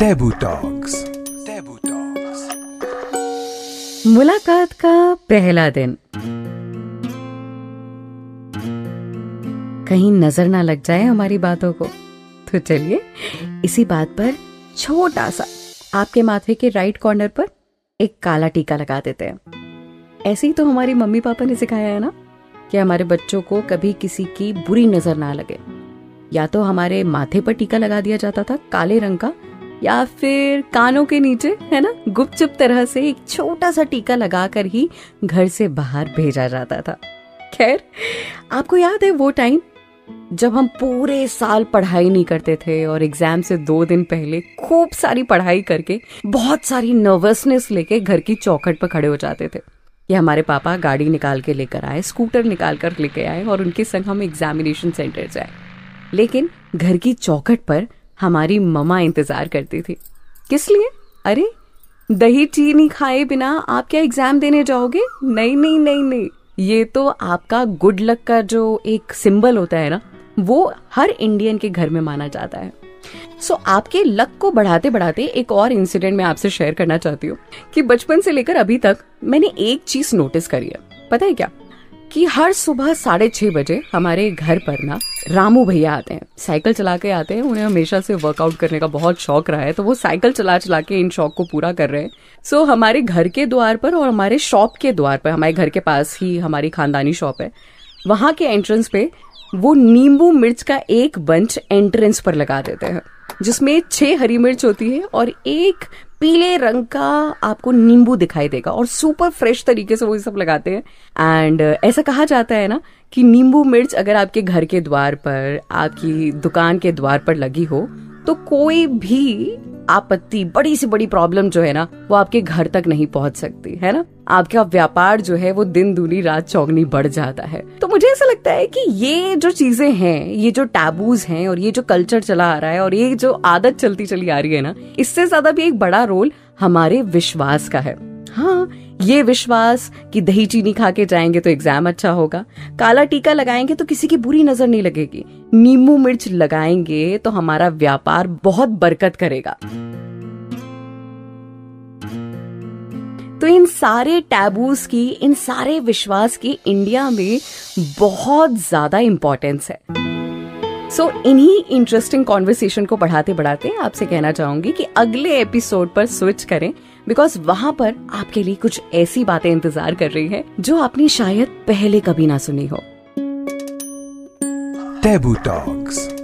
Taboo Talks. Taboo Talks. मुलाकात का पहला दिन कहीं नज़र ना लग जाए हमारी बातों को तो चलिए, इसी बात पर छोटा सा, आपके माथे के राइट कॉर्नर पर एक काला टीका लगा देते हैं ऐसे ही तो हमारी मम्मी पापा ने सिखाया है ना, कि हमारे बच्चों को कभी किसी की बुरी नज़र ना लगे या तो हमारे माथे पर टीका लगा दिया जाता था काले रंग का या फिर कानों के नीचे, है ना? गुपचुप तरह से एक छोटा सा टीका लगाकर ही घर से बाहर भेजा जाता था। खैर, आपको याद है वो टाइम जब हम पूरे साल पढ़ाई नहीं करते थे और एग्ज़ाम से दो दिन पहले खूब सारी पढ़ाई करके बहुत सारी नर्वसनेस लेके घर की चौखट पर खड़े हो जाते थे। ये हमारे पापा गाड़ी निकाल के लेकर आए, स्कूटर निकाल कर लेके आए और उनके संग हम एग्जामिनेशन सेंटर जाए। लेकिन घर की चौखट पर हमारी ममा इंतज़ार करती थी। किस लिए? अरे दही चीनी खाए बिना आप क्या एग्ज़ाम देने जाओगे? नहीं नहीं नहीं नहीं। ये तो आपका गुड लक का जो एक सिंबल होता है ना वो हर इंडियन के घर में माना जाता है। सो so, आपके लक को बढ़ाते बढ़ाते एक और इंसिडेंट मैं आपसे शेयर करना चाहती हूँ कि बचपन से लेकर अभी तक मैंने एक चीज़ नोटिस करी है। पता है क्या? कि हर सुबह साढ़े छह बजे हमारे घर पर ना रामू भैया आते हैं। साइकिल चला के आते हैं। उन्हें हमेशा से वर्कआउट करने का बहुत शौक रहा है। तो वो साइकिल चला चला के इन शौक को पूरा कर रहे हैं। सो so, हमारे घर के द्वार पर और हमारे शॉप के द्वार पर हमारे घर के पास ही हमारी खानदानी शॉप है। वहाँ के एंट्रेंस पे वो नींबू मिर्च का एक बंच एंट्रेंस पर लगा देते हैं जिसमें छह हरी मिर्च होती है और एक पीले रंग का आपको नींबू दिखाई देगा और सुपर फ्रेश तरीके से वो सब लगाते हैं। एंड uh, ऐसा कहा जाता है ना कि नींबू मिर्च अगर आपके घर के द्वार पर आपकी दुकान के द्वार पर लगी हो तो कोई भी आपत्ति, बड़ी से बड़ी प्रॉब्लम जो है ना, वो आपके घर तक नहीं पहुँच सकती, है ना? आपका व्यापार जो है, वो दिन दूनी रात चौगनी बढ़ जाता है। तो मुझे ऐसा लगता है कि ये जो चीज़ें हैं, ये जो टैबूज हैं और ये जो कल्चर चला आ रहा है और ये जो आदत चलती चली आ रही है ना, इससे ज़्यादा भी एक बड़ा रोल हमारे विश्वास का है। हाँ ये विश्वास कि दही चीनी खा के जाएँगे तो एग्ज़ाम अच्छा होगा। काला टीका लगाएँगे तो किसी की बुरी नज़र नहीं लगेगी। नींबू मिर्च लगाएँगे तो हमारा व्यापार बहुत बरकत करेगा। तो इन सारे टैबूज की, इन सारे विश्वास की इंडिया में बहुत ज़्यादा इंपॉर्टेंस है। सो so, इन्हीं इंटरेस्टिंग कॉन्वर्सेशन को बढ़ाते बढ़ाते आपसे कहना चाहूँगी कि अगले एपिसोड पर स्विच करें बिकॉज़ वहाँ पर आपके लिए कुछ ऐसी बातें इंतज़ार कर रही है जो आपने शायद पहले कभी ना सुनी हो टेबू Talks.